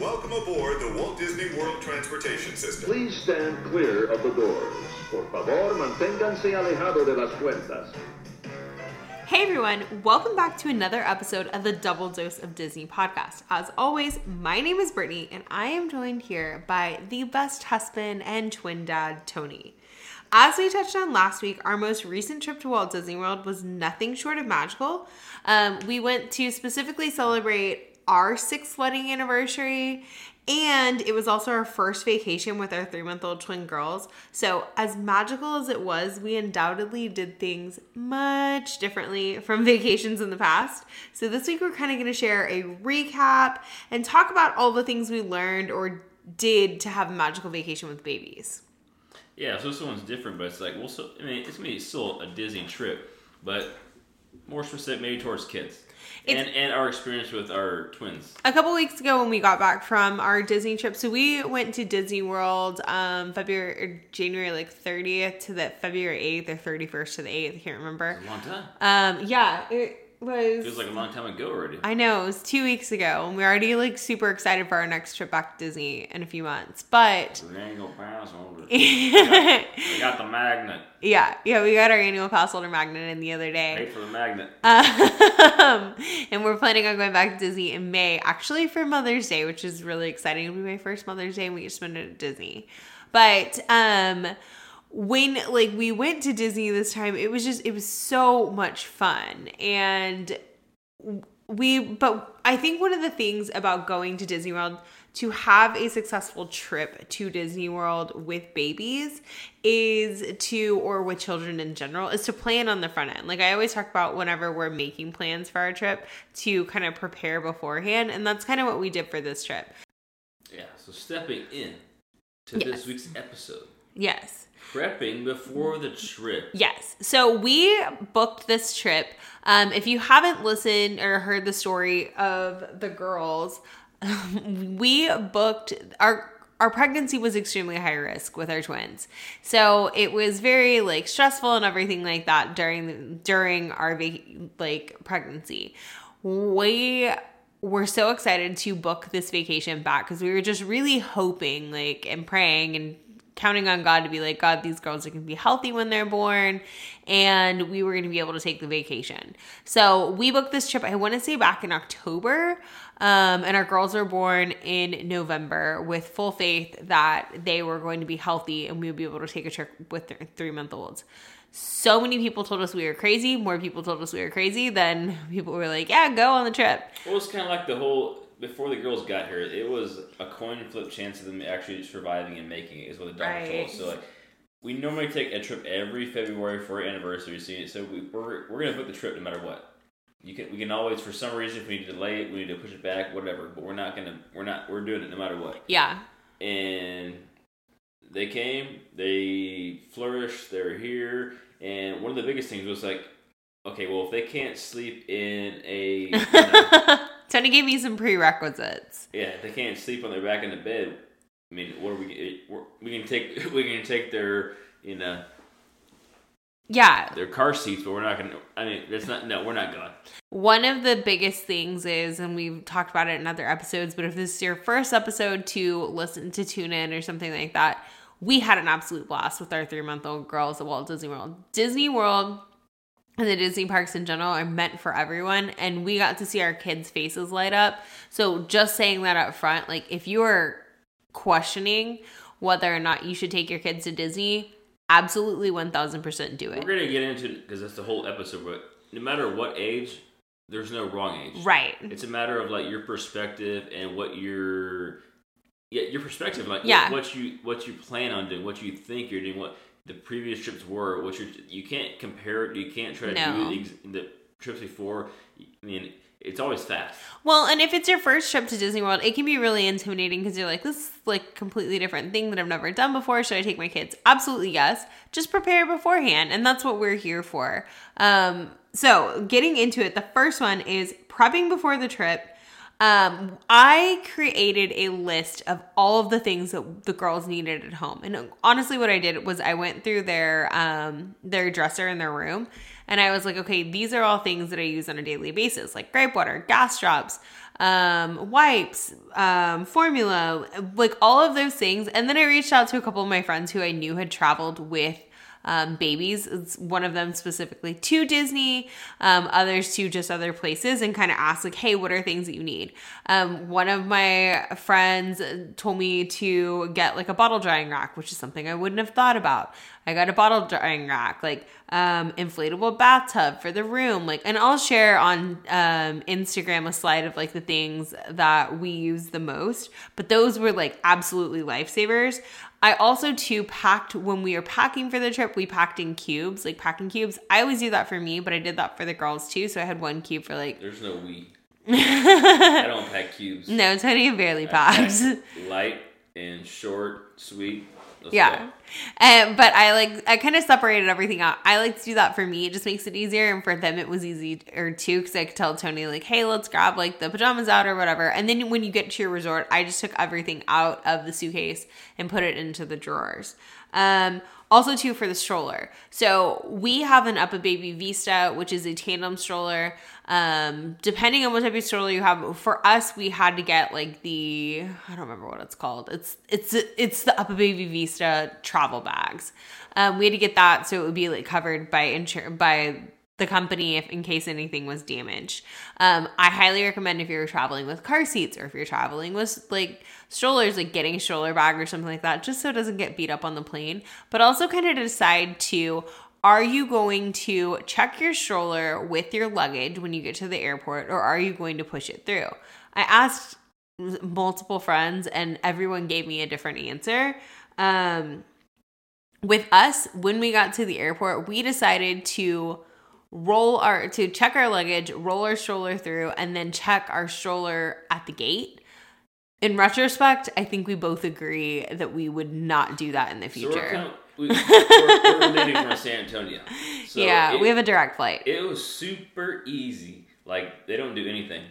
welcome aboard the Walt Disney World Transportation System. Please stand clear of the doors. Por favor, manténganse alejado de las puertas. Hey everyone, welcome back to another episode of the Double Dose of Disney podcast. As always, my name is Brittany and I am joined here by the best husband and twin dad, Tony. As we touched on last week, our most recent trip to Walt Disney World was nothing short of magical. Um, we went to specifically celebrate our sixth wedding anniversary and it was also our first vacation with our three month old twin girls. So, as magical as it was, we undoubtedly did things much differently from vacations in the past. So, this week we're kind of going to share a recap and talk about all the things we learned or did to have a magical vacation with babies. Yeah, so this one's different, but it's like, well, so, I mean, it's gonna be still a Disney trip, but more specific maybe towards kids. And, and our experience with our twins. a couple weeks ago when we got back from our Disney trip, so we went to Disney World um February or January like 30th to the February 8th or 31st to the 8th, I can't remember. A long time. Um yeah, it was Feels like a long time ago already. I know, it was 2 weeks ago and we're already like super excited for our next trip back to Disney in a few months. But We ain't gonna pass over. yeah, We got the magnet. yeah, yeah, we got our annual pass holder magnet in the other day. Pay for the magnet. Um, and we're planning on going back to Disney in May, actually for Mother's Day, which is really exciting. It'll be my first Mother's Day, and we get to spend it at Disney. But um, when like we went to Disney this time, it was just it was so much fun, and we. But I think one of the things about going to Disney World to have a successful trip to Disney World with babies is to, or with children in general, is to plan on the front end. Like I always talk about whenever we're making plans for our trip to kind of prepare beforehand. And that's kind of what we did for this trip. Yeah, so stepping in to Yes. this week's episode. Yes. Prepping before the trip. Yes. So we booked this trip. Um, if you haven't listened or heard the story of the girls, we booked our our pregnancy was extremely high risk with our twins. So it was very like stressful and everything like that during during our like pregnancy. We were so excited to book this vacation back because we were just really hoping like and praying and counting on God to be like, God, these girls are going to be healthy when they're born, and we were going to be able to take the vacation. So we booked this trip, I want to say back in October, um, and our girls were born in November with full faith that they were going to be healthy and we would be able to take a trip with their three month olds. So many people told us we were crazy. More people told us we were crazy than people were like, yeah, go on the trip. Well, it's kind of like the whole before the girls got here. It was a coin flip chance of them actually surviving and making it. Is what the doctor told us. So like, we normally take a trip every February for our anniversary. So, so we, we're we're gonna book the trip no matter what. You can we can always for some reason if we need to delay it, we need to push it back, whatever. But we're not gonna we're not we're doing it no matter what. Yeah. And they came, they flourished, they're here, and one of the biggest things was like, okay, well if they can't sleep in a you know, Tony gave me some prerequisites. Yeah, if they can't sleep on their back in the bed. I mean, what are we? we're- We can take we can take their you know Yeah. their car seats, but we're not gonna. I mean, that's not. No, we're not going. One of the biggest things is, and we've talked about it in other episodes, but if this is your first episode to listen to tune in or something like that, we had an absolute blast with our three month old girls at Walt Disney World. Disney World and the Disney parks in general are meant for everyone, and we got to see our kids' faces light up. So, just saying that up front, like if you are questioning whether or not you should take your kids to Disney, absolutely 1000% do it. We're gonna get into because that's the whole episode. But no matter what age, there's no wrong age. Right. It's a matter of like your perspective and what your yeah your perspective like Yeah. what you what you plan on doing, what you think you're doing, what the previous trips were. What you you can't compare it. You can't try to No. do the, the trips before. I mean, it's always fast. Well, and if it's your first trip to Disney World, it can be really intimidating because you're like, this is like completely different thing that I've never done before. Should I take my kids? Absolutely yes. Just prepare beforehand, and that's what we're here for. Um, so getting into it, the first one is prepping before the trip. Um, I created a list of all of the things that the girls needed at home, and honestly, what I did was I went through their um their dresser in their room, and I was like, okay, these are all things that I use on a daily basis, like gripe water, gas drops, um, wipes, um, formula, like all of those things. And then I reached out to a couple of my friends who I knew had traveled with um, babies. It's one of them specifically to Disney, um, others to just other places, and kind of ask like, "Hey, what are things that you need?" Um, one of my friends told me to get like a bottle drying rack, which is something I wouldn't have thought about. I got a bottle drying rack, like um, inflatable bathtub for the room, like, and I'll share on um, Instagram a slide of like the things that we use the most. But those were like absolutely lifesavers. I also too packed when we were packing for the trip, we packed in cubes, like packing cubes. I always do that for me, but I did that for the girls too. So I had one cube for like There's no we. I don't pack cubes. no, Tony barely I packed. pack light and short, sweet. Let's yeah. And, but I like I kind of separated everything out. I like to do that for me. It just makes it easier, and for them it was easy or too because I could tell Tony like, hey, let's grab like the pajamas out or whatever. And then when you get to your resort, I just took everything out of the suitcase and put it into the drawers. Um, also too for the stroller. So we have an UPPAbaby Vista, which is a tandem stroller. Um, depending on what type of stroller you have, for us we had to get like the I don't remember what it's called. It's it's it's the UPPAbaby Vista travel bags. Um, we had to get that so it would be like covered by insur- by the company if in case anything was damaged. Um, I highly recommend if you're traveling with car seats or if you're traveling with like strollers, like getting a stroller bag or something like that, just so it doesn't get beat up on the plane. But also kind of decide to are you going to check your stroller with your luggage when you get to the airport or are you going to push it through? I asked multiple friends and everyone gave me a different answer. Um, with us, when we got to the airport, we decided to roll our to check our luggage, roll our stroller through, and then check our stroller at the gate. In retrospect, I think we both agree that we would not do that in the So we're, future. kind of, we, we're, we're landing from San Antonio. So yeah, it, we have a direct flight. It was super easy. Like they don't do anything.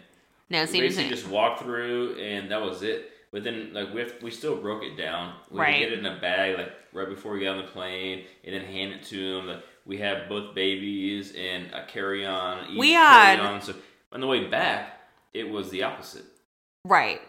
No, We basically just walk through, and that was it. But then, like we have, we still broke it down. We Right. get it in a bag, like right before we got on the plane, and then hand it to them. Like, we have both babies and a carry on. We had- carry-on. So on the way back, it was the opposite. Right.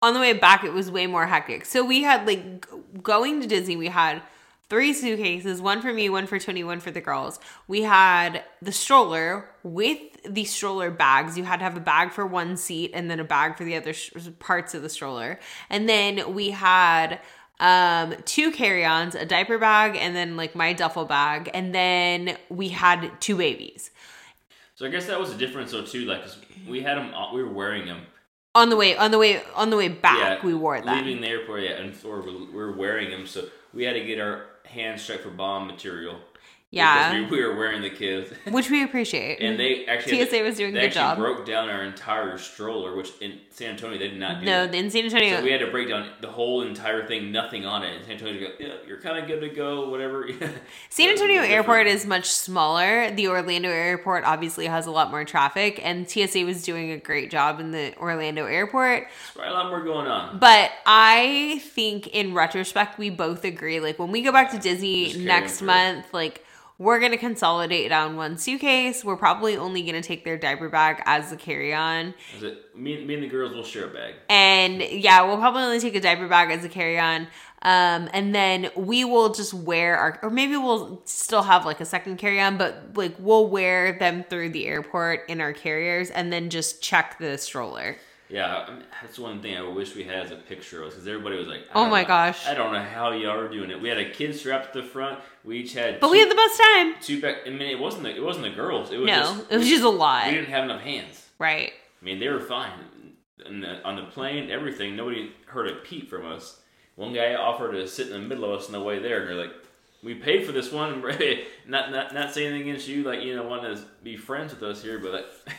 On the way back, it was way more hectic. So we had like going to Disney. We had three suitcases, one for me, one for Tony, one for the girls. We had the stroller with the stroller bags. You had to have a bag for one seat and then a bag for the other sh- parts of the stroller. And then we had um two carry-ons a diaper bag and then like my duffel bag and then we had two babies So I guess that was the difference, though, too. Like 'cause we had them, we were wearing them. on the way on the way on the way back yeah, we wore them Leaving the airport, yeah, and or we we were wearing them, so we had to get our hands checked for bomb material. Yeah. because we, we were wearing the kids, which we appreciate and they actually TSA was doing a they good actually job. broke down our entire stroller, which in San Antonio they did not do. No, that. in San Antonio, So we had to break down the whole entire thing, nothing on it. And San Antonio go, yeah, you're kind of good to go, whatever. San Antonio Airport is much smaller. The Orlando Airport obviously has a lot more traffic, and TSA was doing a great job in the Orlando Airport. There's a lot more going on. But I think in retrospect, we both agree. Like when we go back to Disney next month, like we're gonna consolidate down one suitcase. We're probably only gonna take their diaper bag as the carry-on. Me? Me and the girls will share a bag. And yeah, we'll probably only take a diaper bag as a carry on. Um, and then we will just wear our, or maybe we'll still have like a second carry on, but like we'll wear them through the airport in our carriers and then just check the stroller. Yeah, that's one thing I wish we had as a picture of because everybody was like, Oh my know- gosh. I don't know how y'all are doing it. We had a kid strapped to the front. We each had, But two, we had the best time. two back. I mean, it wasn't the, it wasn't the girls. It was No, just, it was just a lot. we didn't have enough hands. Right. I mean, they were fine. And the, on the plane, everything, nobody heard a peep from us. One guy offered to sit in the middle of us on the way there, and they're like, "We paid for this one." not not not saying anything against you, like you know, want to be friends with us here, but like,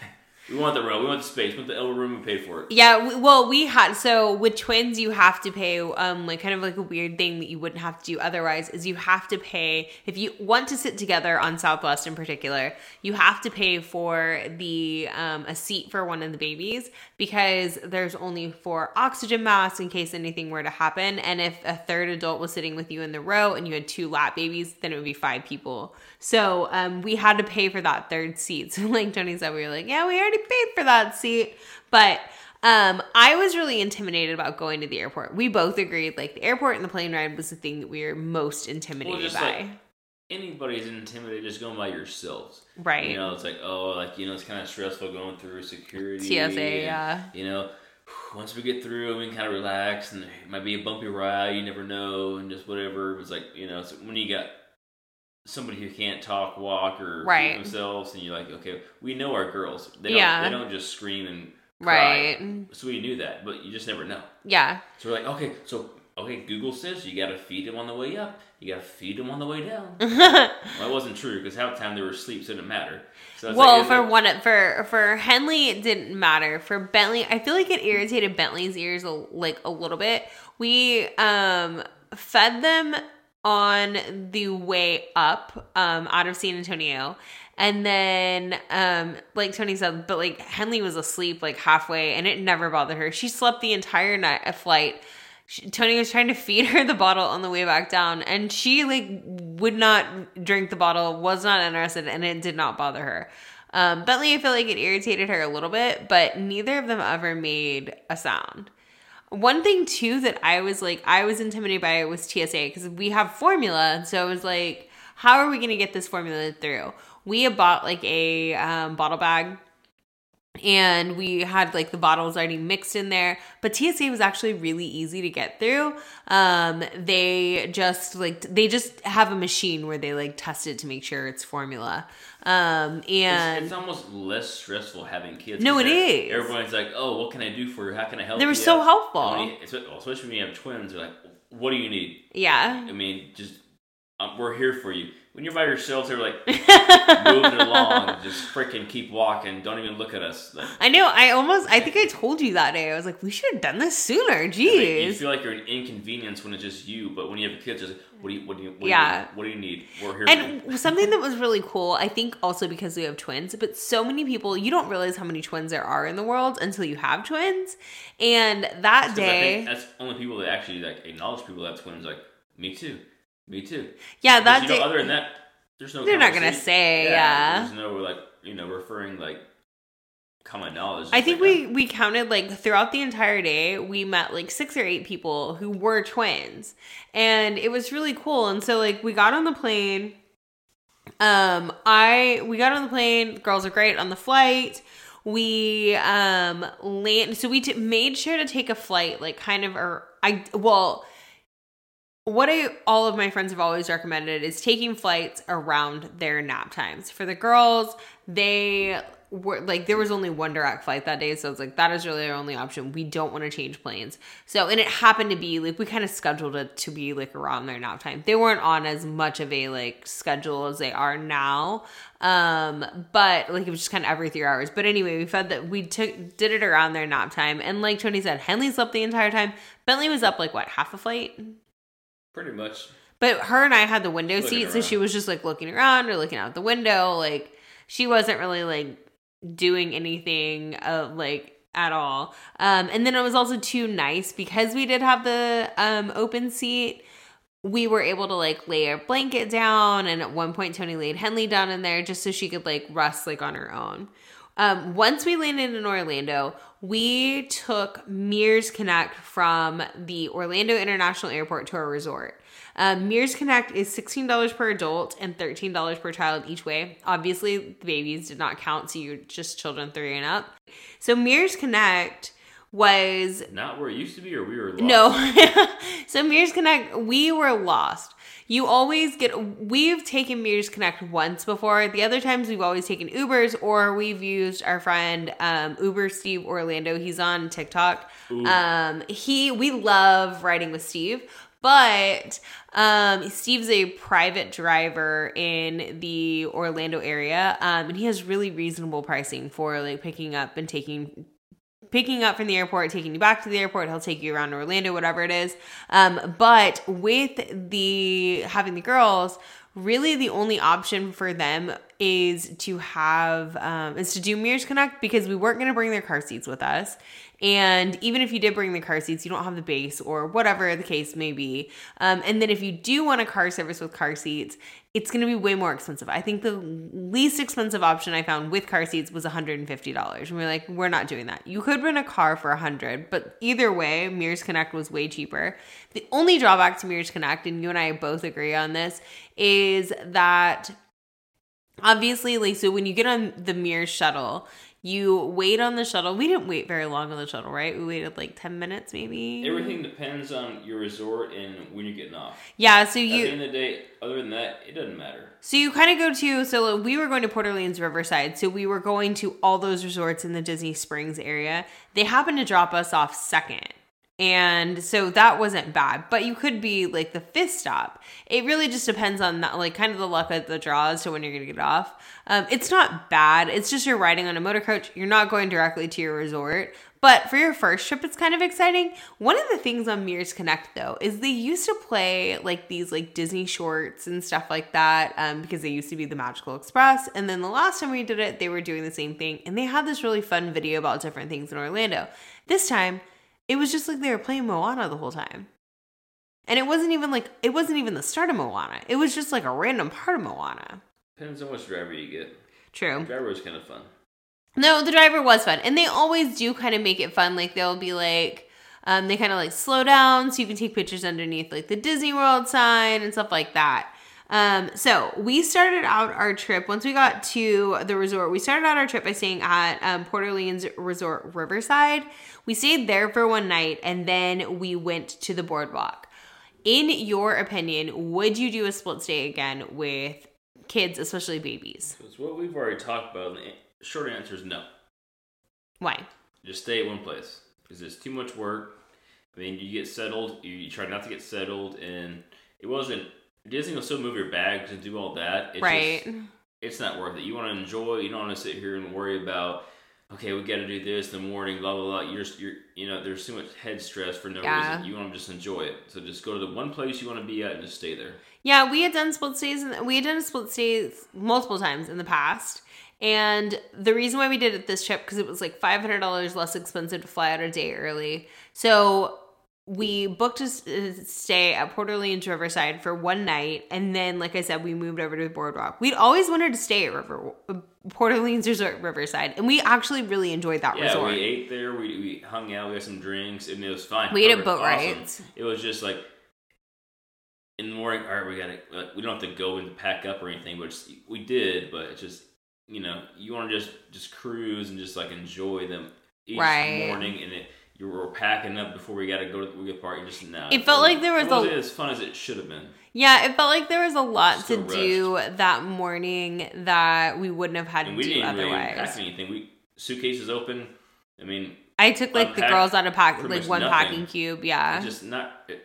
we want the row. we want the space, we want the elbow room, we paid for it. Yeah, we, well, we had so with twins, you have to pay um like kind of like a weird thing that you wouldn't have to do otherwise is you have to pay if you want to sit together on Southwest in particular, you have to pay for the um a seat for one of the babies because there's only four oxygen masks in case anything were to happen, and if a third adult was sitting with you in the row and you had two lap babies, then it would be five people. So um we had to pay for that third seat. So like Tony said, we were like, yeah, we already paid for that seat. But um, I was really intimidated about going to the airport. We both agreed, like the airport and the plane ride was the thing that we were most intimidated just by. like- anybody's intimidated just going by yourselves. right. You know, it's like, oh, like, you know, it's kind of stressful going through security. TSA, and, yeah. You know, once we get through, we can kind of relax, and it might be a bumpy ride, you never know, and just whatever. It's like, you know, so when you got somebody who can't talk, walk, or feed Right. themselves, and you're like, okay, we know our girls. They don't, Yeah. They don't just scream and cry. Right. So we knew that, but you just never know. Yeah. So we're like, okay, so okay, Google says you gotta feed them on the way up, you gotta feed them on the way down. well, that wasn't true because half the time they were asleep, so it didn't matter. So well, like, for one, for for Henley, it didn't matter. For Bentley, I feel like it irritated Bentley's ears a, like a little bit. We um fed them on the way up um out of San Antonio. And then, um, like Tony said, but like Henley was asleep like halfway, and it never bothered her. She slept the entire night uh, flight. She, Tony was trying to feed her the bottle on the way back down, and she like would not drink the bottle, was not interested, and it did not bother her. Um, Bentley, I feel like it irritated her a little bit, but neither of them ever made a sound. One thing too that I was like, I was intimidated by it was TSA because we have formula, so I was like, how are we going to get this formula through? We bought like a um, bottle bag and we had like the bottles already mixed in there but tsa was actually really easy to get through um they just like they just have a machine where they like test it to make sure it's formula um and it's almost less stressful having kids. No, it is. Everyone's like, "Oh, what can I do for you? How can I help?" You? They were you so helpful. You- Especially when you have twins, they're like, "What do you need?" yeah I mean, just um, we're here for you. When you're by yourselves, they're like moving along, just freaking keep walking. Don't even look at us. Like, i know i almost i think i told you that day i was like we should have done this sooner I think you feel like you're an inconvenience when it's just you, but when you have kids, it's like, what do you, what do you, what Yeah. do you, what do you need? We're here. for you. And something that was really cool, I think also because we have twins, but so many people, you don't realize how many twins there are in the world until you have twins. And that day, think that's only people that actually like acknowledge people that have twins. Like me too, me too. yeah, that Because, you know, other than that, there's no. They're not gonna say, yeah. There's no like you know referring like common knowledge. I think like, we we counted like throughout the entire day, we met like six or eight people who were twins, and it was really cool. And so like we got on the plane. Um, I we got on the plane. Girls are great on the flight. We um land. So we t- made sure to take a flight like kind of or I well. What I all of my friends have always recommended is taking flights around their nap times. For the girls, they were like there was only one direct flight that day, so it's like that is really our only option. We don't want to change planes. So and it happened to be like we kind of scheduled it to be like around their nap time. They weren't on as much of a like schedule as they are now. Um, but like it was just kind of every three hours. But anyway, we felt that we took did it around their nap time. And like Tony said, Henley slept the entire time. Bentley was up like what, half a flight? Pretty much. But her and I had the window Looking seat, so she was just like looking around or looking out the window. Like she wasn't really like doing anything uh, like at all. Um, and then it was also too nice because we did have the um, open seat. We were able to like lay a blanket down, and at one point Tony laid Henley down in there just so she could like rest like on her own. Um, once we landed in Orlando, we took Mears Connect from the Orlando International Airport to our resort. Um, Mears Connect is $16 per adult and $13 per child each way. Obviously, the babies did not count, so you're just children three and up. So Mears Connect was Not where it used to be, or we were lost. no. so Mears Connect, we were lost. You always get we've taken Mears Connect once before. The other times we've always taken Ubers or we've used our friend um, Uber Steve Orlando. He's on TikTok. Um he we love riding with Steve. But um, Steve's a private driver in the Orlando area, um, and he has really reasonable pricing for like picking up and taking picking up from the airport, taking you back to the airport. He'll take you around Orlando, whatever it is. Um, but with the having the girls, really the only option for them is to have um, is to do Mears Connect because we weren't going to bring their car seats with us, and even if you did bring the car seats, you don't have the base or whatever the case may be. Um, and then if you do want a car service with car seats, it's going to be way more expensive. I think the least expensive option I found with car seats was $150. And we are like, we're not doing that. You could rent a car for 100 but either way, Mears Connect was way cheaper. The only drawback to Mears Connect, and you and I both agree on this, is that obviously, like, so when you get on the Mears shuttle, you wait on the shuttle. We didn't wait very long on the shuttle, right? We waited like 10 minutes maybe. Everything depends on your resort and when you're getting off. Yeah, so you. At the end of the day, other than that, it doesn't matter. so you kind of go to so we were going to Port Orleans Riverside. So we were going to all those resorts in the Disney Springs area. They happened to drop us off second. And so that wasn't bad, but you could be like the fifth stop. It really just depends on that, like kind of the luck of the draw as to when you're going to get off. Um, it's not bad. It's just you're riding on a motor coach. You're not going directly to your resort. But for your first trip, it's kind of exciting. One of the things on Mears Connect though is they used to play like these like Disney shorts and stuff like that um, because they used to be the Magical Express. And then the last time we did it, they were doing the same thing, and they had this really fun video about different things in Orlando. This time, it was just like they were playing Moana the whole time. And it wasn't even like it wasn't even the start of Moana. It was just like a random part of Moana. Depends on which driver you get. True. Driver was kind of fun. No, the driver was fun. And they always do kind of make it fun. Like they'll be like, um, they kind of like slow down so you can take pictures underneath like the Disney World sign and stuff like that. Um, so we started out our trip once we got to the resort. We started out our trip by staying at um, Port Orleans Resort Riverside. We stayed there for one night and then we went to the boardwalk. In your opinion, would you do a split stay again with kids, especially babies? It's what we've already talked about. The short answer is no. Why? Just stay at one place because it's too much work. I mean, you get settled. You, you try not to get settled, and it wasn't. Disney will still move your bags and do all that. It's right. Just, it's not worth it. You want to enjoy. You don't want to sit here and worry about. Okay, we got to do this in the morning. Blah blah blah. You're just, you're you know there's too much head stress for no Yeah. reason. You want to just enjoy it. So just go to the one place you want to be at and just stay there. Yeah, we had done split stays and we had done split stays multiple times in the past. And the reason why we did it this trip because it was like five hundred dollars less expensive to fly out a day early. So we booked a stay at Port Orleans Riverside for one night, and then, like I said, we moved over to the boardwalk. We'd always wanted to stay at River Port Orleans Resort Riverside, and we actually really enjoyed that Yeah, resort. we ate there. We, we hung out. We had some drinks, and it was fine. We ate at Perfect, boat awesome. rides. It was just like in the morning. All right, we got to. Like, we don't have to go and pack up or anything, but just, we did. But it's just you know you want to just just cruise and just like enjoy them each Right. morning, and it. You were packing up before we got to go to the we park. You just now. It felt like there was it a- as fun as it should have been. Yeah, it felt like there was a lot Still to do that morning that we wouldn't have had And to do didn't really otherwise. pack anything. We suitcases open. I mean, I took like the girls out of pack like one nothing. packing cube. Yeah, just not. It,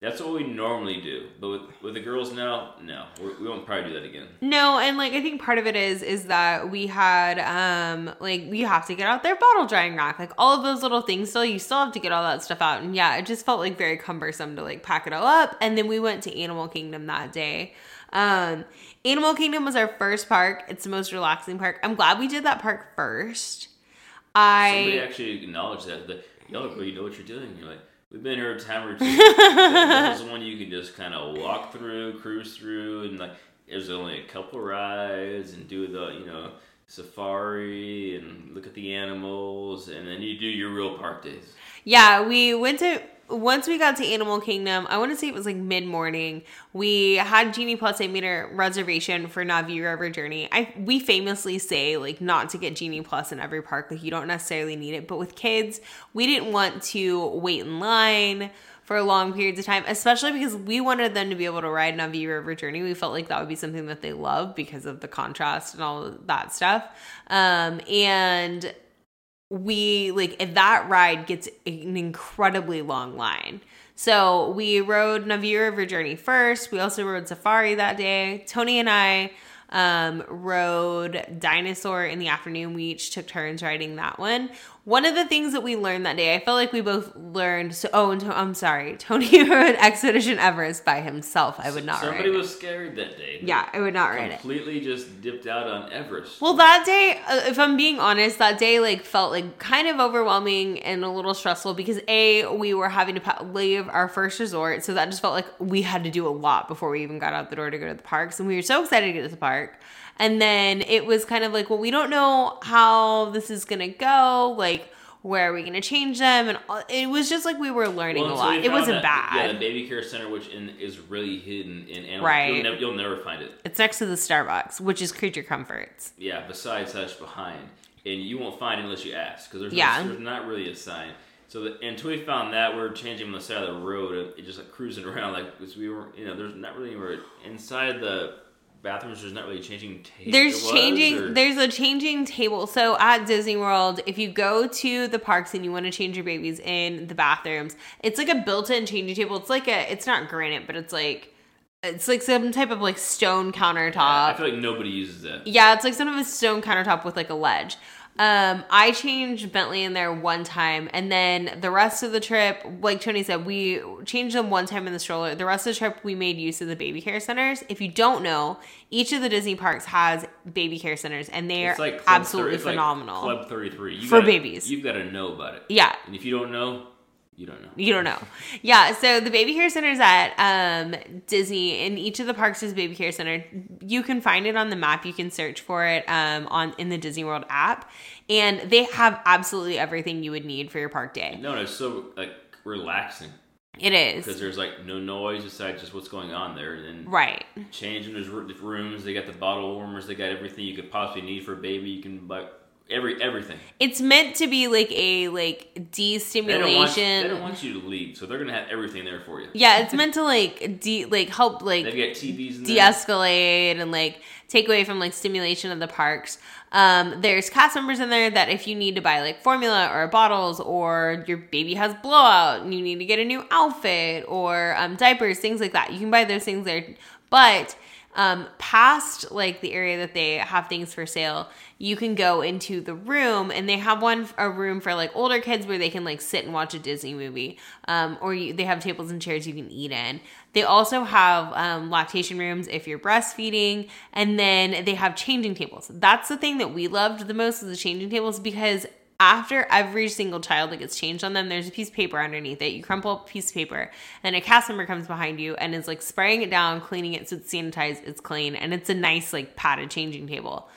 that's what we normally do, but with, with the girls now, no, we, we won't probably do that again. no, and like I think part of it is is that we had um like we have to get out their bottle drying rack, like all of those little things. Still, you still have to get all that stuff out, and yeah, it just felt like very cumbersome to like pack it all up. And then we went to Animal Kingdom that day. Um, Animal Kingdom was our first park. It's the most relaxing park. I'm glad we did that park first. I Somebody actually acknowledged that. that Y'all you know what you're doing. You're like, we've been here a time or two. this is one you can just kind of walk through, cruise through, and like, there's only a couple rides and do the, you know, safari and look at the animals, and then you do your real park days. Yeah, we went to once we got to Animal Kingdom. I want to say it was like mid morning. We had Genie Plus. I made a reservation for Na'vi River Journey. I we famously say like not to get Genie Plus in every park. Like you don't necessarily need it, but with kids, we didn't want to wait in line for long periods of time, especially because we wanted them to be able to ride Na'vi River Journey. We felt like that would be something that they love because of the contrast and all that stuff. Um, and we like that ride gets an incredibly long line. So we rode Na'vi River Journey first. We also rode Safari that day. Tony and I um, rode Dinosaur in the afternoon. We each took turns riding that one. One of the things that we learned that day, I felt like we both learned. So, oh, and to, I'm sorry, Tony rode Expedition Everest by himself. I would not Somebody it. was scared that day. Yeah, I would not write it. Completely just dipped out on Everest. Well, that day, uh, if I'm being honest, that day like felt like kind of overwhelming and a little stressful because a we were having to leave our first resort, so that just felt like we had to do a lot before we even got out the door to go to the parks, and we were so excited to get to the park. And then it was kind of like, well, we don't know how this is gonna go. Like, where are we gonna change them? And all- it was just like we were learning Well, a lot. It wasn't that- Yeah, the baby care center, which in, is really hidden in animal. Right. You'll never, you'll never find it. It's next to the Starbucks, which is Creature Comforts. Yeah, besides Hush Behind. And you won't find it unless you ask, because there's, no- Yeah. there's not really a sign. So the, until we found that, we are changing on the side of the road, and it just like cruising around, like 'cause we were, you know, there's not really anywhere inside the bathrooms. There's not really changing tape. There's changing. or- There's a changing table. So at Disney World, if you go to the parks and you want to change your babies in the bathrooms, it's like a built-in changing table. It's like a. It's not granite, but it's like. It's like some type of like stone countertop. I feel like nobody uses it. Yeah, it's like some of a stone countertop with like a ledge. Um, I changed Bentley in there one time, and then the rest of the trip, like Tony said, we changed them one time in the stroller. The rest of the trip, we made use of the baby care centers. If you don't know, each of the Disney parks has baby care centers, and they are like absolutely 30 it's like phenomenal. Club 33. For gotta- babies. You've got to know about it. yeah, And if you don't know, you don't know. you don't know. Yeah, so the baby care Center is at um, Disney in each of the parks is baby care center. You can find it on the map. You can search for it um, on in the Disney World app, and they have absolutely everything you would need for your park day. No, it's so like relaxing It is because there's like no noise besides just what's going on there, and right. changing there's r- rooms. They got the bottle warmers. They got everything you could possibly need for a baby. You can buy every everything. It's meant to be like a like They don't, want, de-stimulation. they don't want you to leave, so they're gonna have everything there for you. yeah, it's meant to like de like help like They've got TVs in there. de-escalate and like take away from like stimulation of the parks. Um, there's cast members in there that if you need to buy like formula or bottles or your baby has blowout and you need to get a new outfit or um, diapers, things like that, you can buy those things there. But um, past like the area that they have things for sale, you can go into the room and they have one a room for like older kids where they can like sit and watch a Disney movie, um, or you, they have tables and chairs you can eat in. They also have um, lactation rooms if you're breastfeeding, and then they have changing tables. That's the thing that we loved the most is the changing tables because after every single child that gets changed on them, there's a piece of paper underneath it. You crumple up a piece of paper, and a cast member comes behind you and is like spraying it down, cleaning it so it's sanitized, it's clean, and it's a nice like padded changing table.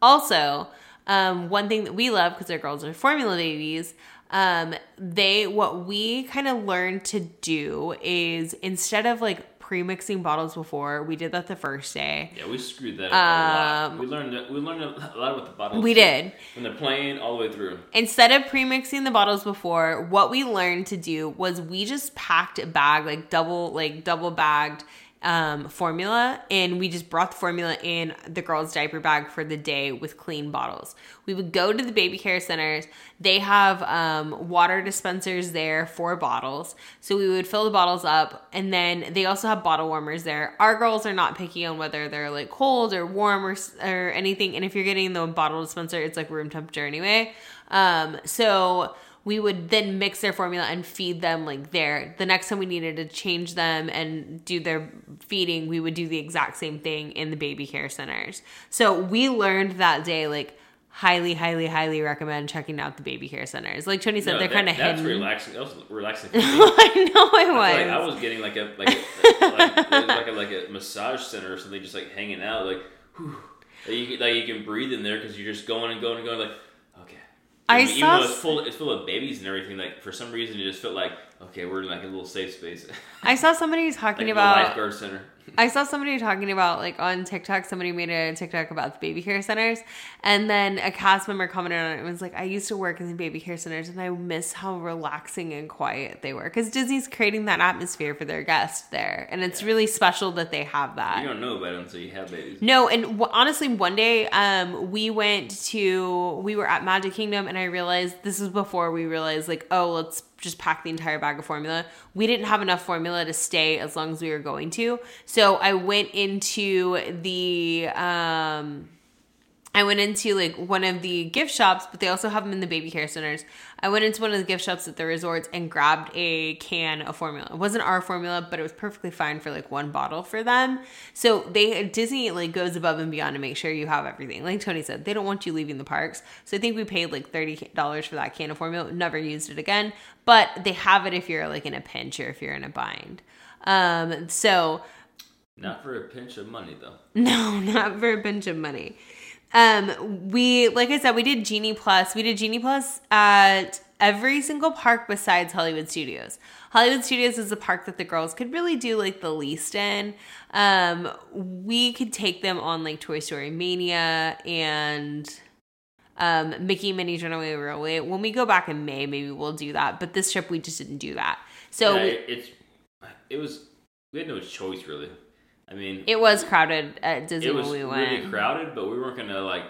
Also, um, one thing that we love because our girls are formula babies, um, they what we kind of learned to do is instead of like pre-mixing bottles before, we did that the first day. Yeah, we screwed that up a Um, lot. We learned we learned a lot with the bottles. We did. from the plane all the way through. instead of pre-mixing the bottles before what we learned to do was we just packed a bag like double like double bagged um, formula and we just brought the formula in the girls diaper bag for the day with clean bottles. We would go to the baby care centers. They have um, water dispensers there for bottles. So we would fill the bottles up and then they also have bottle warmers there. Our girls are not picky on whether they're like cold or warm or, or anything and if you're getting the bottle dispenser it's like room temperature anyway. Um, so we would then mix their formula and feed them like there. The next time we needed to change them and do their feeding, we would do the exact same thing in the baby care centers. So we learned that day like highly, highly, highly recommend checking out the baby care centers. Like Tony said, No, they're that- kind of That's hidden. relaxing. That was relaxing. For me. I know I I, was. feel like I was getting like a like a, like, it like a like a massage center or something, just like hanging out, like, whew. like you like you can breathe in there because you're just going and going and going, like, I even, saw even though it's full, it's full of babies and everything. Like for some reason, it just felt like, okay, we're in like a little safe space, I saw somebody talking the about lifeguard center. I saw somebody talking about like on TikTok. Somebody made a TikTok about the baby care centers, and then a cast member commented on it and was like, "I used to work in the baby care centers, and I miss how relaxing and quiet they were because Disney's creating that atmosphere for their guests there, and it's really special that they have that." You don't know about it until you have babies. No, and w- honestly, one day um, we went to we were at Magic Kingdom, and I realized this was before we realized like, oh, let's just pack the entire bag of formula. We didn't have enough formula to stay as long as we were going to, so I went into the um, I went into like one of the gift shops, but they also have them in the baby care centers. I went into one of the gift shops at the resorts and grabbed a can of formula. It wasn't our formula, but it was perfectly fine for like one bottle for them. So they Disney like goes above and beyond to make sure you have everything. Like Tony said, they don't want you leaving the parks. So I think we paid like thirty dollars for that can of formula. Never used it again, but they have it if you're like in a pinch or if you're in a bind. Um, so Not for a pinch of money though. no, not for a bunch of money. Um, we like I said, we did Genie Plus. We did Genie Plus at every single park besides Hollywood Studios. Hollywood Studios is a park that the girls could really do like the least in. Um, we could take them on like Toy Story Mania and um, Mickey Minnie's Runaway Railway. When we go back in May, maybe we'll do that. But this trip, we just didn't do that. So yeah, we- it's it was we had no choice really. I mean, it was crowded at Disney it was when we went. really crowded, but we weren't gonna like.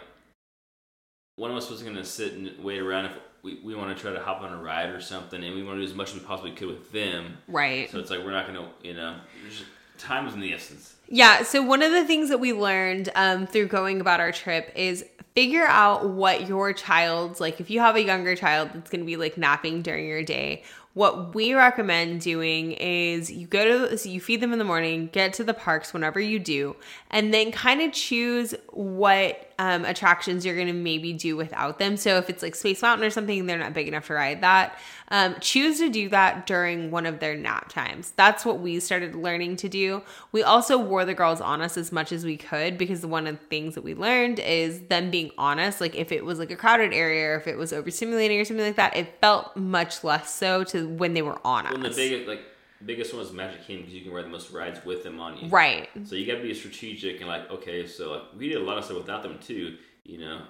One of us wasn't gonna sit and wait around if we, we want to try to hop on a ride or something, and we want to do as much as we possibly could with them. right. So it's like we're not gonna, you know, just, time is in the essence. Yeah, so one of the things that we learned um, through going about our trip is figure out what your child's like. If you have a younger child that's going to be like napping during your day, what we recommend doing is you go to so you feed them in the morning, get to the parks whenever you do, and then kind of choose what um, attractions you're going to maybe do without them. So if it's like Space Mountain or something, they're not big enough to ride that. Um, choose to do that during one of their nap times. That's what we started learning to do. We also wore the girls on us as much as we could because one of the things that we learned is them being honest. Like if it was like a crowded area or if it was overstimulating or something like that, it felt much less so to when they were on When the us. biggest like biggest one was Magic Kingdom because you can ride the most rides with them on you. right. So you got to be strategic and like, okay, so like, we did a lot of stuff without them too. You know,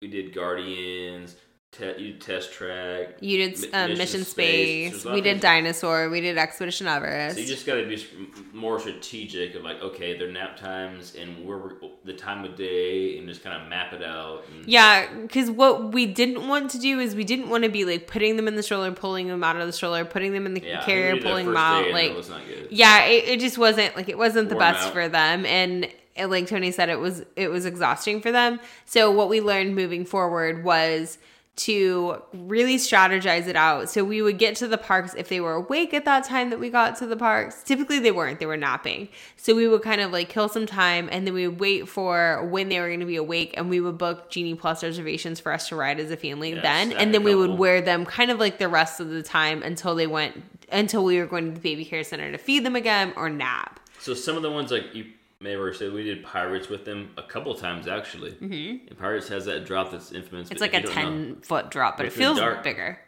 we did Guardians, te- you did Test Track. You did um, Mission Mission, Space. Space. There's a lot We did Dinosaur. We did Expedition Everest. So you just got to be more strategic of like, okay, their nap times and where we're, the time of day, and just kind of map it out. And, Yeah, because what we didn't want to do is we didn't want to be like putting them in the stroller, pulling them out of the stroller, putting them in the yeah. Carrier, we did that pulling them out. Like, it was not good. yeah, it, it just wasn't like it wasn't the Wore 'em best out. for them, and uh, like Tony said, it was it was exhausting for them. So what we learned moving forward was to really strategize it out. So we would get to the parks if they were awake at that time that we got to the parks. Typically they weren't, they were napping. So we would kind of like kill some time and then we would wait for when they were going to be awake and we would book Genie Plus reservations for us to ride as a family Yeah, then. And then we would wear them kind of like the rest of the time until they went until we were going to the baby care center to feed them again or nap. So some of the ones like you may said, we did Pirates with them a couple times actually. Mm-hmm. And Pirates has that drop that's infamous. It's like a don't 10 foot drop, but it feels dark. bigger.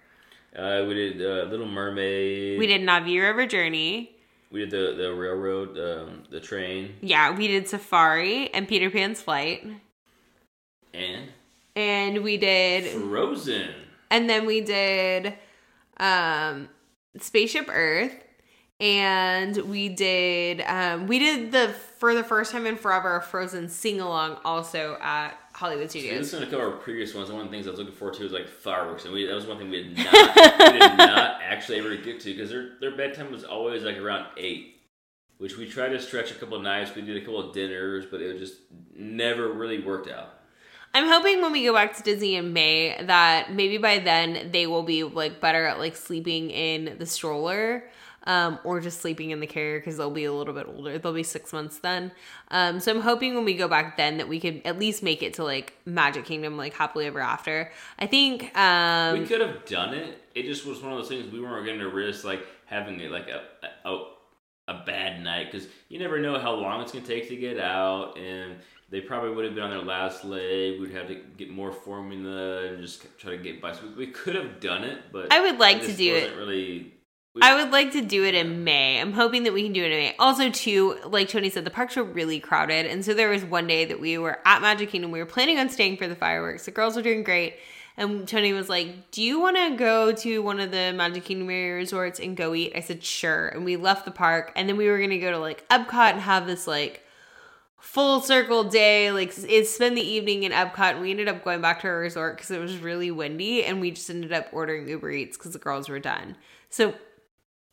Uh, we did uh, Little Mermaid. We did Na'vi River Journey. We did the the railroad, um, the train, Yeah, we did Safari and Peter Pan's Flight. and And we did Frozen. and then we did um Spaceship Earth and we did um we did the for the first time in forever a Frozen sing along also at Hollywood So Studios. listen to a couple of our previous ones. One of the things I was looking forward to was like fireworks, and we that was one thing we did not we did not actually ever get to because their their bedtime was always like around eight, which we tried to stretch a couple of nights. We did a couple of dinners, but it just never really worked out. I'm hoping when we go back to Disney in May that maybe by then they will be like better at like sleeping in the stroller um, or just sleeping in the carrier because they'll be a little bit older. They'll be six months then. Um, so I'm hoping when we go back then that we could at least make it to like Magic Kingdom like happily ever after. I think um, we could have done it. It just was one of those things we weren't going to risk like having it like a a, a bad night because you never know how long it's going to take to get out, and they probably would have been on their last leg. We'd have to get more formula and just try to get by. So we, could have done it, but I would like to do it. wasn't Really, I would like to do it in May. I'm hoping that we can do it in May. Also, too, like Tony said, the parks were really crowded. And so there was one day that we were at Magic Kingdom. We were planning on staying for the fireworks. The girls were doing great. And Tony was like, Do you want to go to one of the Magic Kingdom area resorts and go eat? I said, Sure. And we left the park. And then we were going to go to like Epcot and have this like full circle day, like spend the evening in Epcot. And we ended up going back to our resort because it was really windy. And we just ended up ordering Uber Eats because the girls were done. So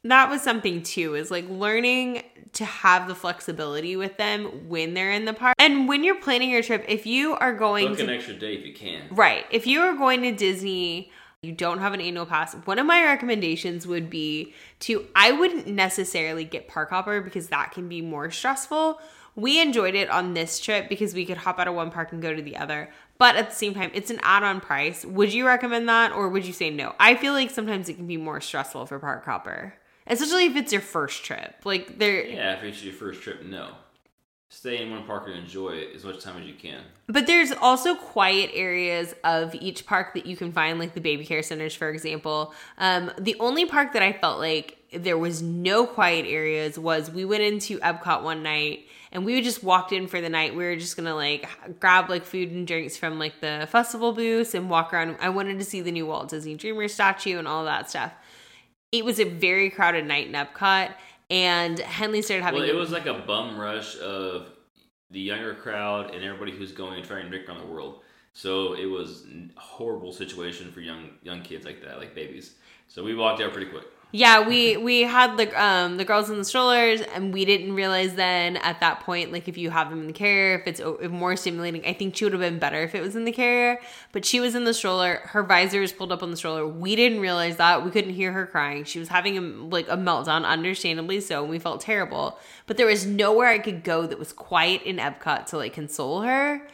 that was something too is like learning to have the flexibility with them when they're in the park and when you're planning your trip if you are going Book to an extra day if you can. Right. If you are going to Disney, you don't have an annual pass. One of my recommendations would be to I wouldn't necessarily get Park Hopper because that can be more stressful. We enjoyed it on this trip because we could hop out of one park and go to the other. But at the same time, it's an add-on price. Would you recommend that or would you say no? I feel like sometimes it can be more stressful for Park Hopper. Especially if it's your first trip. Like there Yeah, if it's your first trip, no. Stay in one park and enjoy it as much time as you can. But there's also quiet areas of each park that you can find, like the baby care centers, for example. Um, the only park that I felt like there was no quiet areas was we went into Epcot one night and we just walked in for the night. We were just gonna like grab like food and drinks from like the festival booths and walk around. I wanted to see the new Walt Disney Dreamer statue and all that stuff. It was a very crowded night in Epcot, and Henley started having. Well, it was like a bum rush of the younger crowd and everybody who's going and trying to make around the world. So it was horrible situation for young young kids like that, like babies. So we walked out pretty quick. Yeah, we we had the um the girls in the strollers, and we didn't realize then at that point, like if you have them in the carrier, if it's more stimulating, I think she would have been better if it was in the carrier. But she was in the stroller. Her visor is pulled up on the stroller. We didn't realize that. We couldn't hear her crying. She was having a like a meltdown, understandably so. And we felt terrible. But there was nowhere I could go that was quiet in Epcot to like console her.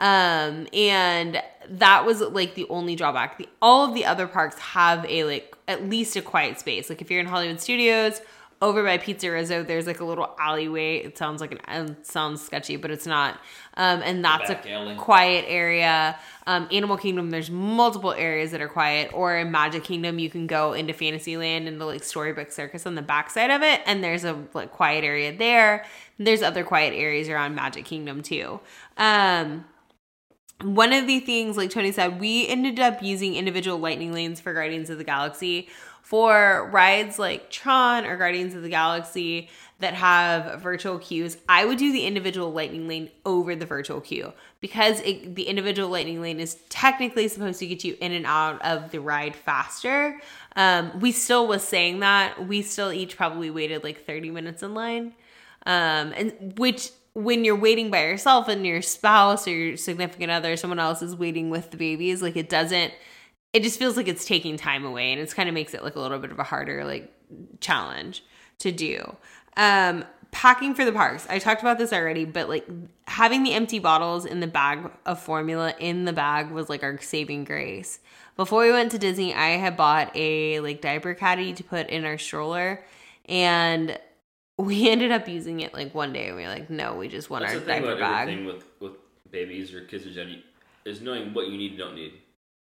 Um, and that was like the only drawback. The, all of the other parks have a like at least a quiet space. Like if you're in Hollywood Studios, over by Pizza Rizzo, there's like a little alleyway. It sounds like an it sounds sketchy, but it's not. Um, and that's a alley. quiet area. Um, Animal Kingdom, there's multiple areas that are quiet. Or in Magic Kingdom, you can go into Fantasyland and the like Storybook Circus on the backside of it, and there's a like quiet area there. There's other quiet areas around Magic Kingdom too. Um, one of the things, like Tony said, we ended up using individual lightning lanes for Guardians of the Galaxy. For rides like Tron or Guardians of the Galaxy that have virtual queues, I would do the individual lightning lane over the virtual queue because it, the individual lightning lane is technically supposed to get you in and out of the ride faster. Um, we still was saying that we still each probably waited like 30 minutes in line um and which when you're waiting by yourself and your spouse or your significant other someone else is waiting with the babies like it doesn't it just feels like it's taking time away and it's kind of makes it like a little bit of a harder like challenge to do. Um packing for the parks. I talked about this already but like having the empty bottles in the bag of formula in the bag was like our saving grace. Before we went to disney i had bought a like diaper caddy to put in our stroller and we ended up using it like one day and we were like no we just want That's our the thing diaper about bag everything with with babies or kids in general is knowing what you need and don't need.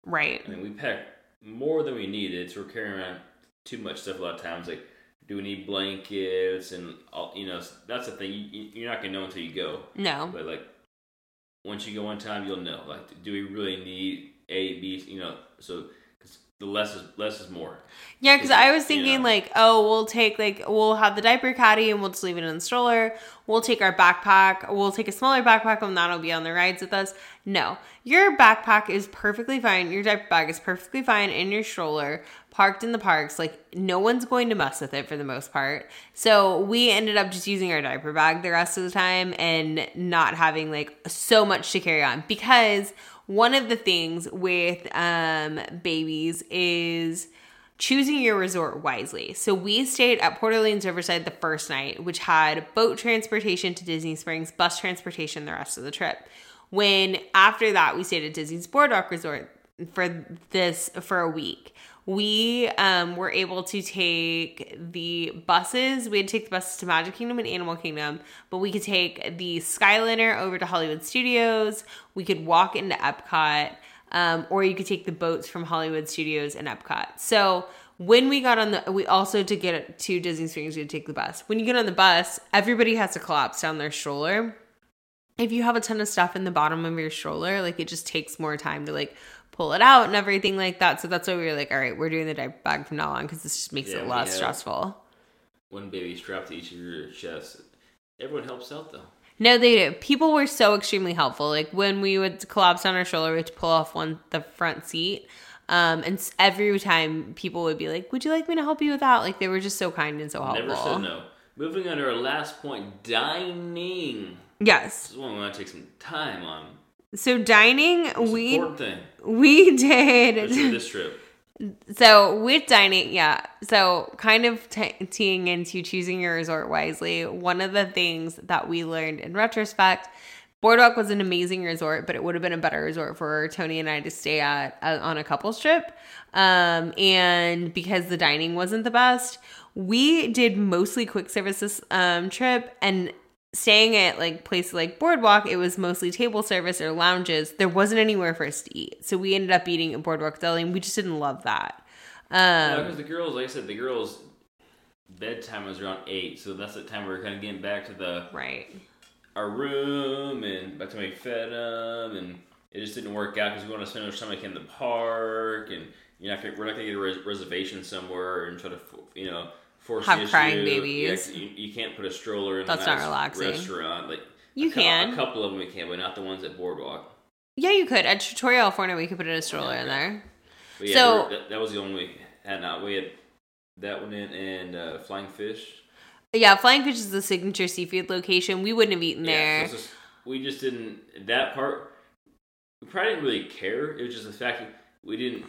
right I mean, we pack more than we needed, so we're carrying around too much stuff a lot of times. Like, do we need blankets and all? You know, that's the thing. You, you- you're not gonna know until you go. no But like, once you go one time, you'll know. Like, do we really need A, B? You know, so the less is less is more. Yeah, because I was You thinking know. like, oh, we'll take like we'll have the diaper caddy and we'll just leave it in the stroller. We'll take our backpack. We'll take a smaller backpack and that'll be on the rides with us. No, your backpack is perfectly fine. Your diaper bag is perfectly fine in your stroller, parked in the parks. Like no one's going to mess with it for the most part. So we ended up just using our diaper bag the rest of the time and not having like so much to carry on because one of the things with um babies is choosing your resort wisely. So we stayed at Port Orleans Riverside the first night, which had boat transportation to Disney Springs, bus transportation the rest of the trip. When after that we stayed at Disney's Boardwalk Resort for this for a week. We um, were able to take the buses. We had to take the buses to Magic Kingdom and Animal Kingdom, but we could take the Skyliner over to Hollywood Studios. We could walk into Epcot um, or you could take the boats from Hollywood Studios and Epcot. So when we got on the, we also to get to Disney Springs, we had to take the bus. When you get on the bus, everybody has to collapse down their stroller. If you have a ton of stuff in the bottom of your stroller, like it just takes more time to like pull it out and everything like that. So that's why we were like, all right, we're doing the diaper bag from now on because this just makes Yeah, it less stressful. One baby strapped to each of your chests. Everyone helps out though. No, they do. People were so extremely helpful. Like when we would collapse on our shoulder, we had to pull off one the front seat. Um, and every time people would be like, "Would you like me to help you with that?" Like they were just so kind and so helpful. Never said no. Moving on to our last point, dining. Yes. This is one we want to take some time on. So dining, we thing. We did. This trip. So with dining, yeah. So kind of t- teeing into choosing your resort wisely. One of the things that we learned in retrospect, Boardwalk was an amazing resort, but it would have been a better resort for Tony and I to stay at uh, on a couples trip. Um, and because the dining wasn't the best, we did mostly quick services um, trip and staying at like places like Boardwalk, it was mostly table service or lounges. There wasn't anywhere for us to eat. So we ended up eating at Boardwalk Deli and we just didn't love that. Um, because the girls, like I said, the girls' bedtime was around eight, so that's the time we were kind of getting back to the right. our room and by the time we fed them, and it just didn't work out because we want to spend our time like in the park, and you're not we're not gonna get a res- reservation somewhere and try to you know force Have the crying issue. babies. Yeah, you, you can't put a stroller in That's a not nice relaxing. restaurant. Like You a can. a couple of them we can, but not the ones at Boardwalk. Yeah, you could. At Trattoria al Forno, we could put a stroller in Okay. there. Yeah, So- we were- that, that was the only we had. Not we had that one in and uh, Flying Fish. Yeah, Flying Fish is the signature seafood location. We wouldn't have eaten Yeah, there. so just, we just didn't that part. We probably didn't really care. It was just the fact that we didn't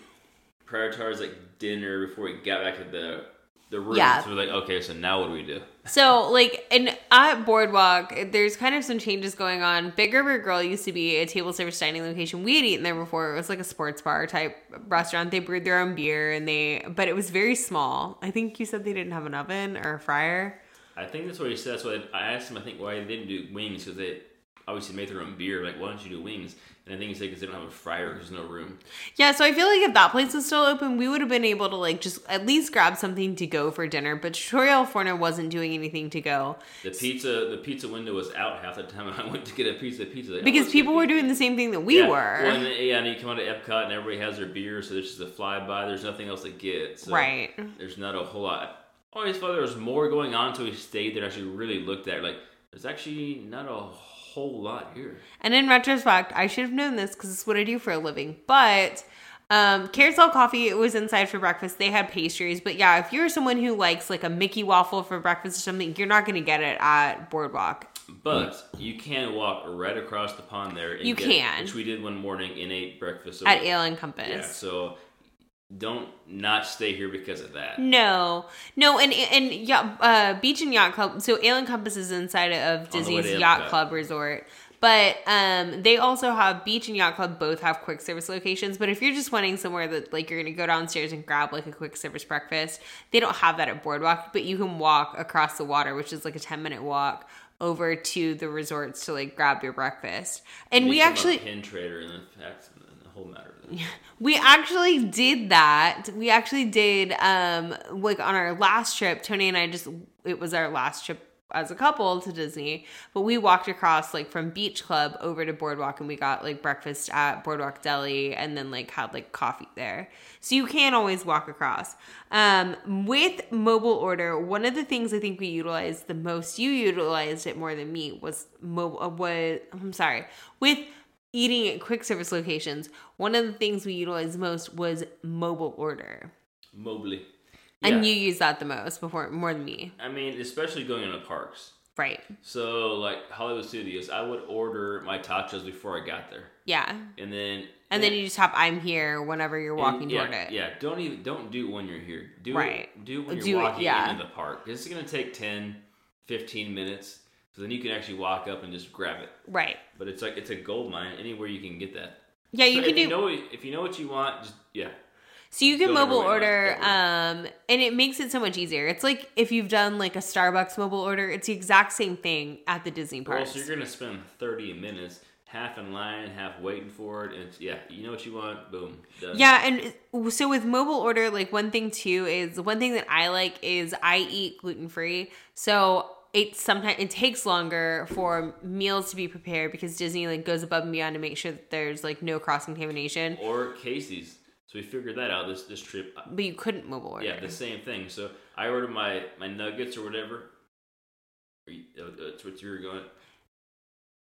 prioritize like dinner before we got back to the the room. Yeah. So we're like, okay, so now what do we do? So, like, and at Boardwalk, there's kind of some changes going on. Big River Grill used to be a table service dining location. We had eaten there before. It was like a sports bar type restaurant. They brewed their own beer, and they, but it was very small. I think you said they didn't have an oven or a fryer. I think that's what he said. That's what I asked him. I think why they didn't do wings because they obviously made their own beer. Like, why don't you do wings? And I think he said because they don't have a fryer. There's no room. Yeah, so I feel like if that place was still open, we would have been able to like just at least grab something to go for dinner. But Trattoria al Forno wasn't doing anything to go The pizza, the pizza window was out half the time, and I went to get a piece of pizza. Like, because people were doing the same thing that we yeah. were. Well, and, then- yeah, and you come out to Epcot and everybody has their beer, so there's just a flyby. There's nothing else to get. So Right. There's not a whole lot. I always thought there was more going on until we stayed there. Actually, really looked at it. like there's actually not a whole lot here. And in retrospect, I should have known this because it's what I do for a living. But um, Carousel Coffee was inside for breakfast. They had pastries. But yeah, if you're someone who likes like a Mickey waffle for breakfast or something, you're not going to get it at Boardwalk. But you can walk right across the pond there. And You get- can. which we did one morning and ate breakfast At Ale and Compass. Yeah, so don't not stay here because of that. No, no, and and yeah, uh, Beach and Yacht Club. So Ale and Compass is inside of Disney's Yacht. Club Resort, but um, they also have Beach and Yacht Club. Both have quick service locations. But if you're just wanting somewhere that like you're gonna go downstairs and grab like a quick service breakfast, they don't have that at Boardwalk. But you can walk across the water, which is like a ten minute walk over to the resorts to like grab your breakfast. And we actually pin trader and the facts and the whole matter. We actually did that. We actually did um like on our last trip, Tony and I just it was our last trip as a couple to Disney, but we walked across like from Beach Club over to Boardwalk and we got like breakfast at Boardwalk Deli and then like had like coffee there. So you can always walk across. Um with mobile order, one of the things I think we utilized the most, you utilized it more than me was mobile uh, was I'm sorry, with eating at quick service locations, one of the things we utilized most was mobile order. Mobley. And you use that the most before more than me. I mean, especially going into parks. Right. So, like Hollywood Studios, I would order my tachos before I got there, Yeah. and then And then you just tap I'm here whenever you're walking and, yeah, toward it. Yeah, don't even don't do it when you're here. Do Right. it, do it when you're Do it, walking yeah. into the park. It's gonna take 10, 15 minutes, so then you can actually walk up and just grab it. Right. But it's like it's a gold mine anywhere you can get that. Yeah, you So can if do You know, if you know what you want, just yeah. So you can mobile order, um, and it makes it so much easier. It's like if you've done like a Starbucks mobile order, it's the exact same thing at the Disney Well, parks. so you're gonna spend thirty minutes, half in line, half waiting for it, and it's, yeah, you know what you want, boom, done. Yeah, and so with mobile order, like one thing too is one thing that I like is I eat gluten free. So it sometimes it takes longer for meals to be prepared because Disney like goes above and beyond to make sure that there's like no cross contamination. Or Casey's. So we figured that out this this trip. But you couldn't mobile order. Yeah, the same thing. So I ordered my my nuggets or whatever. Are you, uh, that's what you were going.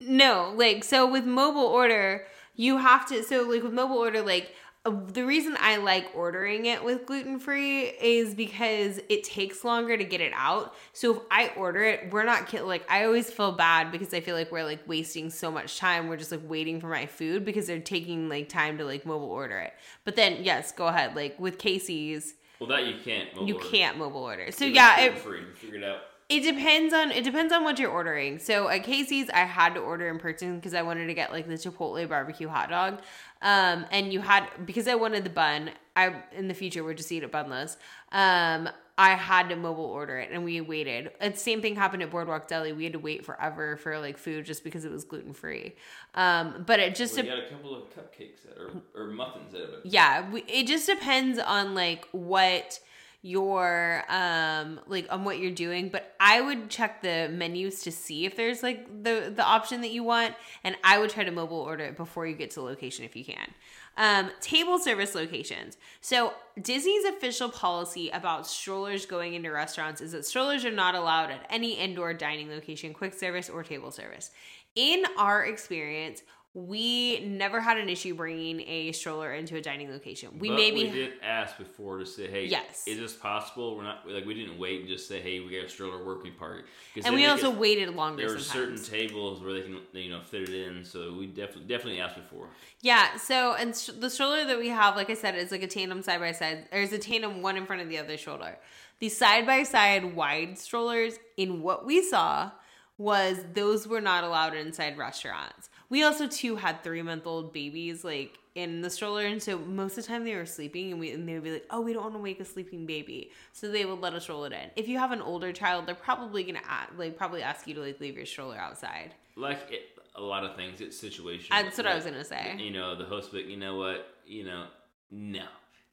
No, like so with mobile order, you have to so like with mobile order, like uh, the reason I like ordering it with gluten free is because it takes longer to get it out. So if I order it, we're not like I always feel bad because I feel like we're like wasting so much time. We're just like waiting for my food because they're taking like time to like mobile order it. But then yes, go ahead. Like with Casey's, Well, that you can't. mobile you order. can't mobile order. So yeah, it, free. Figure it out. It depends on it depends on what you're ordering. So at Casey's, I had to order in person because I wanted to get like the Chipotle barbecue hot dog, um, and you had because I wanted the bun. I in the future would just eat it bunless. Um, I had to mobile order it, and we waited. The same thing happened at Boardwalk Deli. We had to wait forever for like food just because it was gluten free. Um, but it just Well, you got a couple of cupcakes that or, or muffins out of it. yeah we, it just depends on like what your um like on what you're doing but i would check the menus to see if there's like the the option that you want and i would try to mobile order it before you get to the location if you can. Um table service locations. So disney's official policy about strollers going into restaurants is that strollers are not allowed at any indoor dining location quick service or table service. In our experience we never had an issue bringing a stroller into a dining location. We but maybe we did ask before to say, hey, Yes. is this possible? We're not like we didn't wait and just say, hey, we got a stroller working party. and we also could- waited longer there were certain tables where they can you know fit it in, so we definitely definitely asked before. yeah, so and sh- the stroller that we have, like I said, is like a tandem side by side. There's a tandem one in front of the other shoulder. The side by side wide strollers, in what we saw, was those were not allowed inside restaurants. We also too had three month old babies like in the stroller, and so most of the time they were sleeping, and we and they would be like, "Oh, we don't want to wake a sleeping baby," so they would let us roll it in. If you have an older child, they're probably gonna a like probably ask you to like leave your stroller outside. Like it, a lot of things, it's situational. That's what I was gonna say. You know, the host, but you know what? You know, no.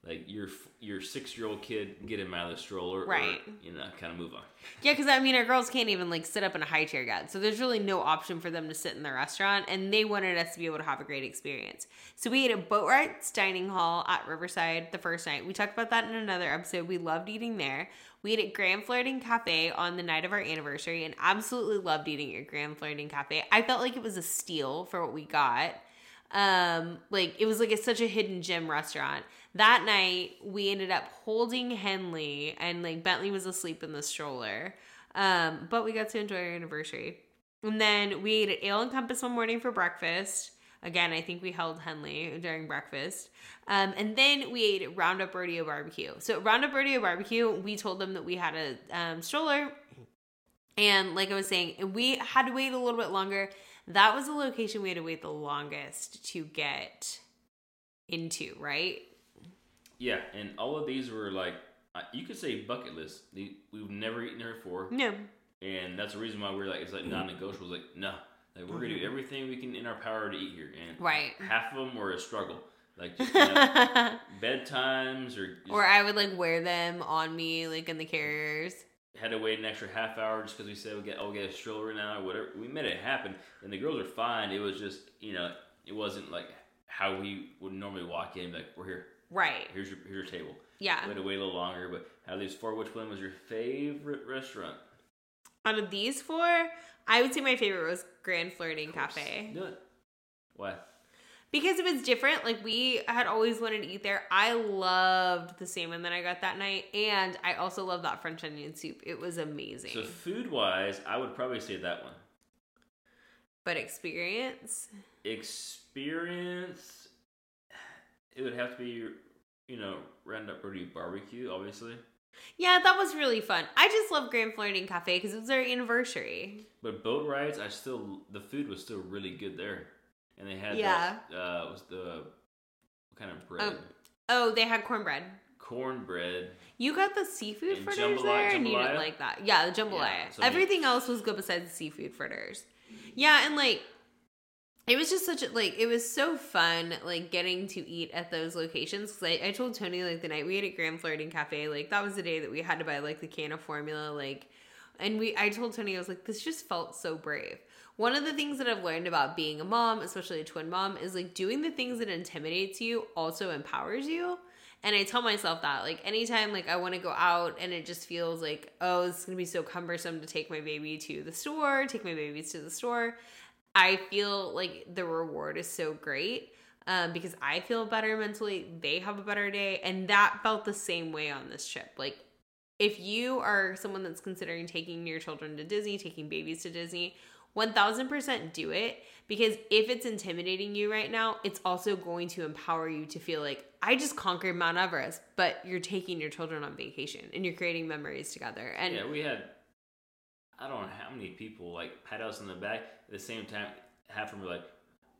Like your your six year old kid, get him out of the stroller, Right. Or, you know, kind of move on. Yeah, because I mean, our girls can't even like sit up in a high chair yet. So there's really no option for them to sit in the restaurant. And they wanted us to be able to have a great experience. So we ate at Boatwright's Dining Hall at Riverside the first night. We talked about that in another episode. We loved eating there. We ate at Grand Floridian Cafe on the night of our anniversary and absolutely loved eating at Grand Floridian Cafe. I felt like it was a steal for what we got um like it was like it's such a hidden gem restaurant that night we ended up holding henley and like bentley was asleep in the stroller. Um but we got to enjoy our anniversary. And then we ate at ale and compass one morning for breakfast. Again i think we held henley during breakfast. Um, and then we ate at roundup rodeo barbecue. So at roundup rodeo barbecue we told them that we had a um, stroller. And like I was saying, we had to wait a little bit longer. That was the location we had to wait the longest to get into, right? Yeah, and all of these were like uh, you could say bucket list. We've never eaten there before, No. and that's the reason why we're like it's like non-negotiable. It's like no, like we're gonna do everything we can in our power to eat here, and Right. half of them were a struggle. Like just, you know, bedtimes or just or I would like wear them on me, like in the carriers. had to wait an extra half hour just because we said we get oh we get a stroller now or whatever. We made it happen, and the girls are fine. It was just you know it wasn't like how we would normally walk in like we're here. Right. Here's your here's your table. Yeah. We had to wait a little longer, but out of these four, which one was your favorite restaurant? Out of these four, I would say my favorite was Grand Floridian Cafe. Do it. Why? Because it was different. Like we had always wanted to eat there. I loved the salmon that I got that night. And I also loved that French onion soup. It was amazing. So food wise, I would probably say that one. but experience. Experience, it would have to be you know round Roundup Rodeo Barbecue, obviously. Yeah, that was really fun. I just love Grand Floridian Cafe because it was our anniversary. But Boatwright's, I still the food was still really good there, and they had Yeah. that, uh, was the what kind of bread? Um, Oh, they had cornbread. Cornbread. You got the seafood And fritters jambalaya- there, and you didn't like that. Yeah, the jambalaya. Yeah, so Everything else was good besides the seafood fritters. Yeah, and like it was just such a like it was so fun like getting to eat at those locations because I, I told tony like the night we ate at grand floridian cafe like that was the day that we had to buy like the can of formula like and we i told tony i was like this just felt so brave. One of the things that i've learned about being a mom especially a twin mom is like doing the things that intimidates you also empowers you and i tell myself that like anytime like i want to go out and it just feels like oh it's gonna be so cumbersome to take my baby to the store take my babies to the store I feel like the reward is so great. um, because I feel better mentally. They have a better day. And that felt the same way on this trip. Like, if you are someone that's considering taking your children to Disney, taking babies to Disney, 1000% do it because if it's intimidating you right now, it's also going to empower you to feel like I just conquered Mount Everest, but you're taking your children on vacation and you're creating memories together. And Yeah, we had I don't know how many people like pat us in the back at the same time. Half of them were like,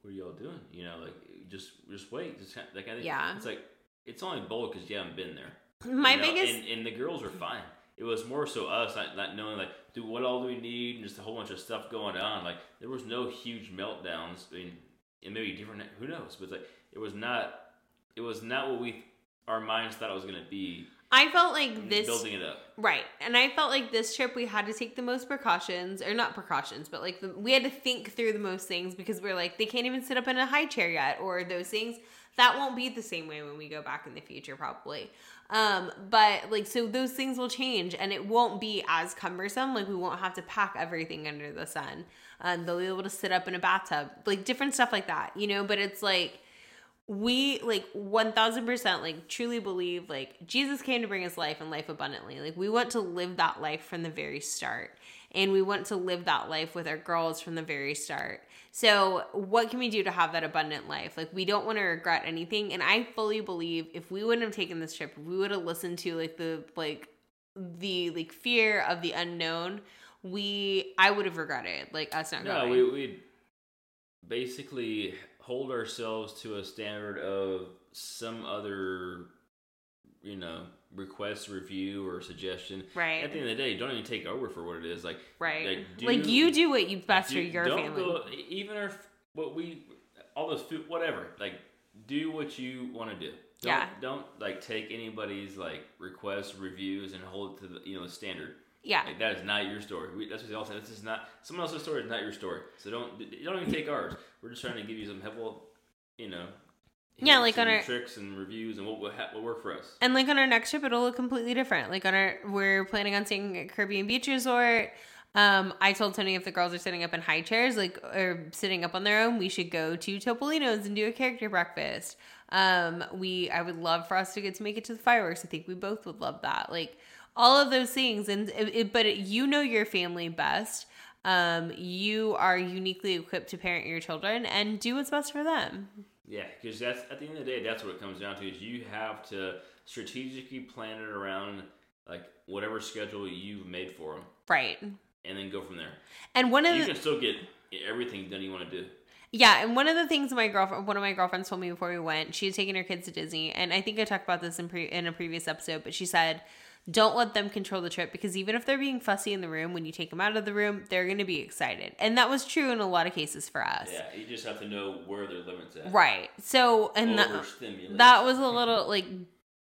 "What are y'all doing?" You know, like just just wait, just kind of, that kind of. Yeah. It's like it's only bold because you haven't been there. my You know, biggest and, and the girls were fine. It was more so us not, not knowing like, dude, what all do we need, and just a whole bunch of stuff going on. Like there was no huge meltdowns. I mean, it may be different. Who knows? But like it was not. It was not what we our minds thought it was going to be. I felt like this building it up. Right. And I felt like this trip we had to take the most precautions, or not precautions, but like the, we had to think through the most things because we're like, they can't even sit up in a high chair yet, or those things. That won't be the same way when we go back in the future, probably. Um, but like, so those things will change and it won't be as cumbersome. Like, we won't have to pack everything under the sun. Um, they'll be able to sit up in a bathtub, like different stuff like that, you know? But it's like, we like 1000% like truly believe like Jesus came to bring us life and life abundantly. Like we want to live that life from the very start. And we want to live that life with our girls from the very start. So, what can we do to have that abundant life? Like we don't want to regret anything. And I fully believe if we wouldn't have taken this trip, we would have listened to like the like the like fear of the unknown, we I would have regretted like us not No, going. we we basically hold ourselves to a standard of some other, you know, request, review, or suggestion. Right. At the end of the day, don't even take over for what it is. Like, right. Like, do- like you do what you best for do- your don't family. Go, even if what we, all those food, whatever. Like, do what you want to do. Don't, Yeah. Don't like take anybody's like requests, reviews, and hold it to the you know standard. Yeah. Like, that is not your story. We, that's what they all say. This is not someone else's story. Is not your story. So don't don't even take ours. We're just trying to give you some helpful, you know, Yeah, like on our- tricks and reviews and what will ha- what work for us. And like on our next trip, it'll look completely different. Like on our, we're planning on staying at Caribbean Beach Resort. Um, I told Tony if the girls are sitting up in high chairs, like or sitting up on their own, we should go to Topolino's and do a character breakfast. Um, we, I would love for us to get to make it to the fireworks. I think we both would love that. Like all of those things, and it, it- but it, you know your family best. Um, you are uniquely equipped to parent your children and do what's best for them. Yeah, because that's at the end of the day, that's what it comes down to. Is you have to strategically plan it around like whatever schedule you've made for them, Right. and then go from there. And one of You the, can still get everything done you want to do. Yeah, and one of the things my girlfriend, one of my girlfriends told me before we went, she had taken her kids to Disney, and I think I talked about this in pre- in a previous episode, but she said, "Don't let them control the trip because even if they're being fussy in the room, when you take them out of the room, they're going to be excited." And that was true in a lot of cases for us. Yeah, you just have to know where their limits at. Right. So, and that, that was a little like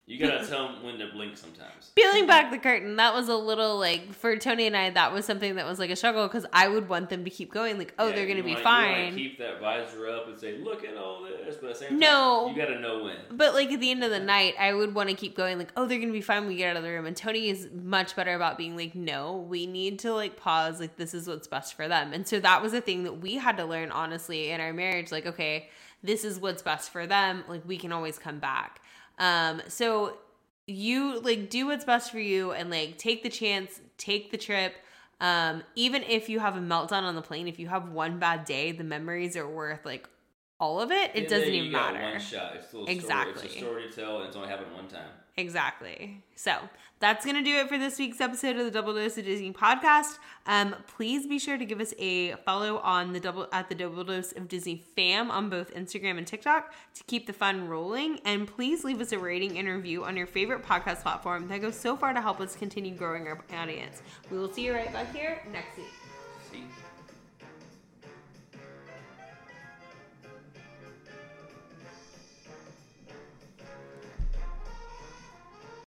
You gotta tell them when to blink sometimes. peeling back the curtain. That was a little like for Tony and I, that was something that was like a struggle because I would want them to keep going, like, "Oh, Yeah, they're you be wanna- fine." keep that visor up and say, "Look at all this," but at the same time, No. you gotta know when. But like at the end of the night, I would want to keep going, like, oh, they're gonna be fine when we get out of the room. And Tony is much better about being like, no, we need to like pause, like, this is what's best for them. And so that was a thing that we had to learn, honestly, in our marriage. Like, okay, this is what's best for them. Like, we can always come back. Um, so you like do what's best for you and like take the chance, take the trip. Um, even if you have a meltdown on the plane, if you have one bad day, the memories are worth like all of it. It Yeah, doesn't even matter. One shot. It's still a story. Exactly. It's a story to tell, and it's only happened one time. Exactly. So that's gonna do it for this week's episode of the Double Dose of Disney podcast. Um, please be sure to give us a follow on the double at the Double Dose of Disney fam on both Instagram and TikTok to keep the fun rolling. And please leave us a rating and review on your favorite podcast platform. That goes so far to help us continue growing our audience. We will see you right back here next week.